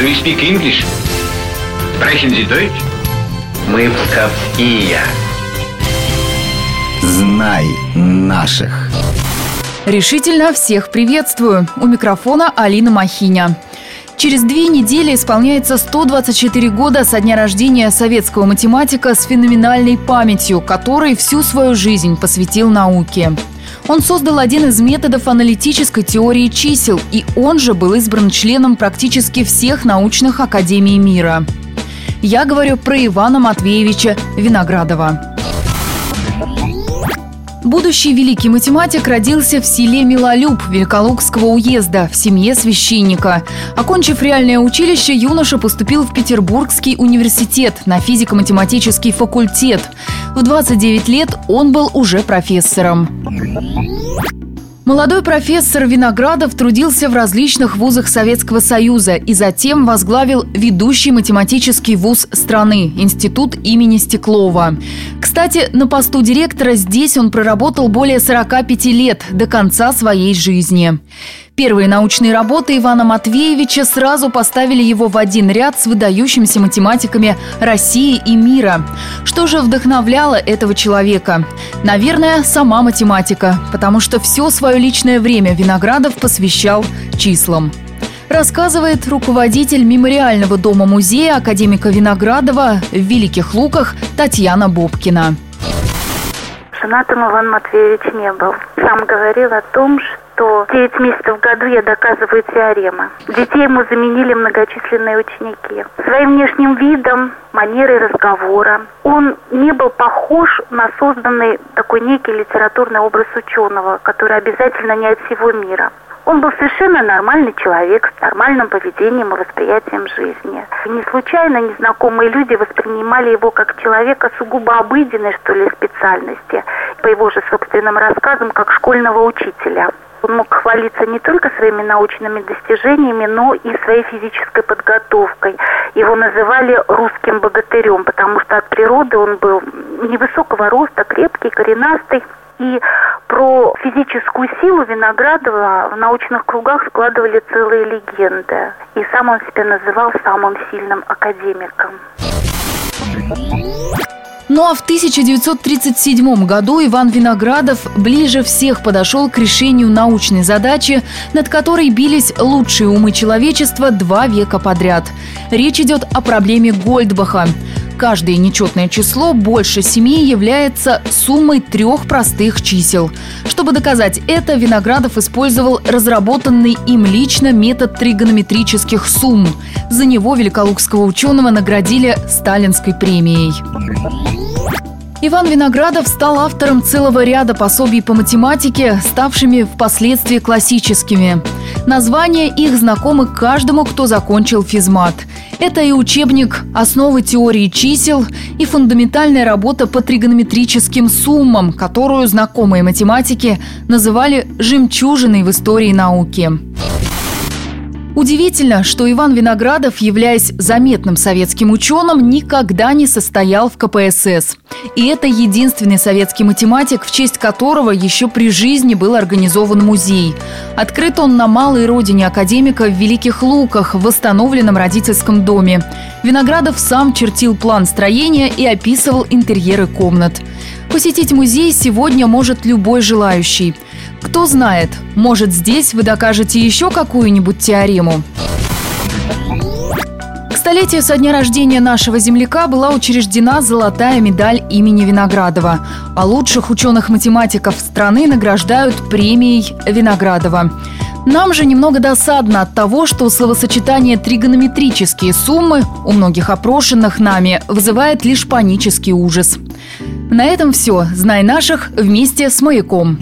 Do you speak English? Sprechen Sie Deutsch? Мы псковские. Знай наших. Решительно всех приветствую. У микрофона Алина Махиня. Через две недели исполняется 124 года со дня рождения советского математика с феноменальной памятью, который всю свою жизнь посвятил науке. Он создал один из методов аналитической теории чисел, и он же был избран членом практически всех научных академий мира. Я говорю про Ивана Матвеевича Виноградова. Будущий великий математик родился в селе Милолюб Великолукского уезда в семье священника. Окончив реальное училище, юноша поступил в Петербургский университет на физико-математический факультет. В 29 лет он был уже профессором. Молодой профессор Виноградов трудился в различных вузах Советского Союза и затем возглавил ведущий математический вуз страны – Институт имени Стеклова. Кстати, на посту директора здесь он проработал более 45 лет, до конца своей жизни. Первые научные работы Ивана Матвеевича сразу поставили его в один ряд с выдающимися математиками России и мира. Что же вдохновляло этого человека? Наверное, сама математика, потому что все свое личное время Виноградов посвящал числам рассказывает руководитель мемориального дома-музея академика Виноградова в Великих Луках Татьяна Бобкина. Женатым Иван Матвеевич не был. Сам говорил о том, что что 9 месяцев в году я доказываю теоремы. Детей ему заменили многочисленные ученики. Своим внешним видом, манерой разговора он не был похож на созданный такой некий литературный образ ученого, который обязательно не от всего мира. Он был совершенно нормальный человек с нормальным поведением и восприятием жизни. И не случайно незнакомые люди воспринимали его как человека сугубо обыденной, что ли, специальности, по его же собственным рассказам, как школьного учителя. Он мог хвалиться не только своими научными достижениями, но и своей физической подготовкой. Его называли русским богатырем, потому что от природы он был невысокого роста, крепкий, коренастый. И про физическую силу Виноградова в научных кругах складывали целые легенды. И сам он себя называл самым сильным академиком. Ну а в 1937 году Иван Виноградов ближе всех подошел к решению научной задачи, над которой бились лучшие умы человечества два века подряд. Речь идет о проблеме Гольдбаха. Каждое нечетное число больше семи является суммой трех простых чисел. Чтобы доказать это, Виноградов использовал разработанный им лично метод тригонометрических сумм. За него великолукского ученого наградили Сталинской премией. Иван Виноградов стал автором целого ряда пособий по математике, ставшими впоследствии классическими. Названия их знакомы каждому, кто закончил физмат. Это и учебник «Основы теории чисел» и фундаментальная работа по тригонометрическим суммам, которую знакомые математики называли «жемчужиной в истории науки». Удивительно, что Иван Виноградов, являясь заметным советским ученым, никогда не состоял в КПСС. И это единственный советский математик, в честь которого еще при жизни был организован музей. Открыт он на малой родине академика в Великих Луках, в восстановленном родительском доме. Виноградов сам чертил план строения и описывал интерьеры комнат. Посетить музей сегодня может любой желающий – кто знает, может здесь вы докажете еще какую-нибудь теорему. К столетию со дня рождения нашего земляка была учреждена золотая медаль имени Виноградова, а лучших ученых-математиков страны награждают премией Виноградова. Нам же немного досадно от того, что словосочетание «тригонометрические суммы» у многих опрошенных нами вызывает лишь панический ужас. На этом все. Знай наших вместе с «Маяком».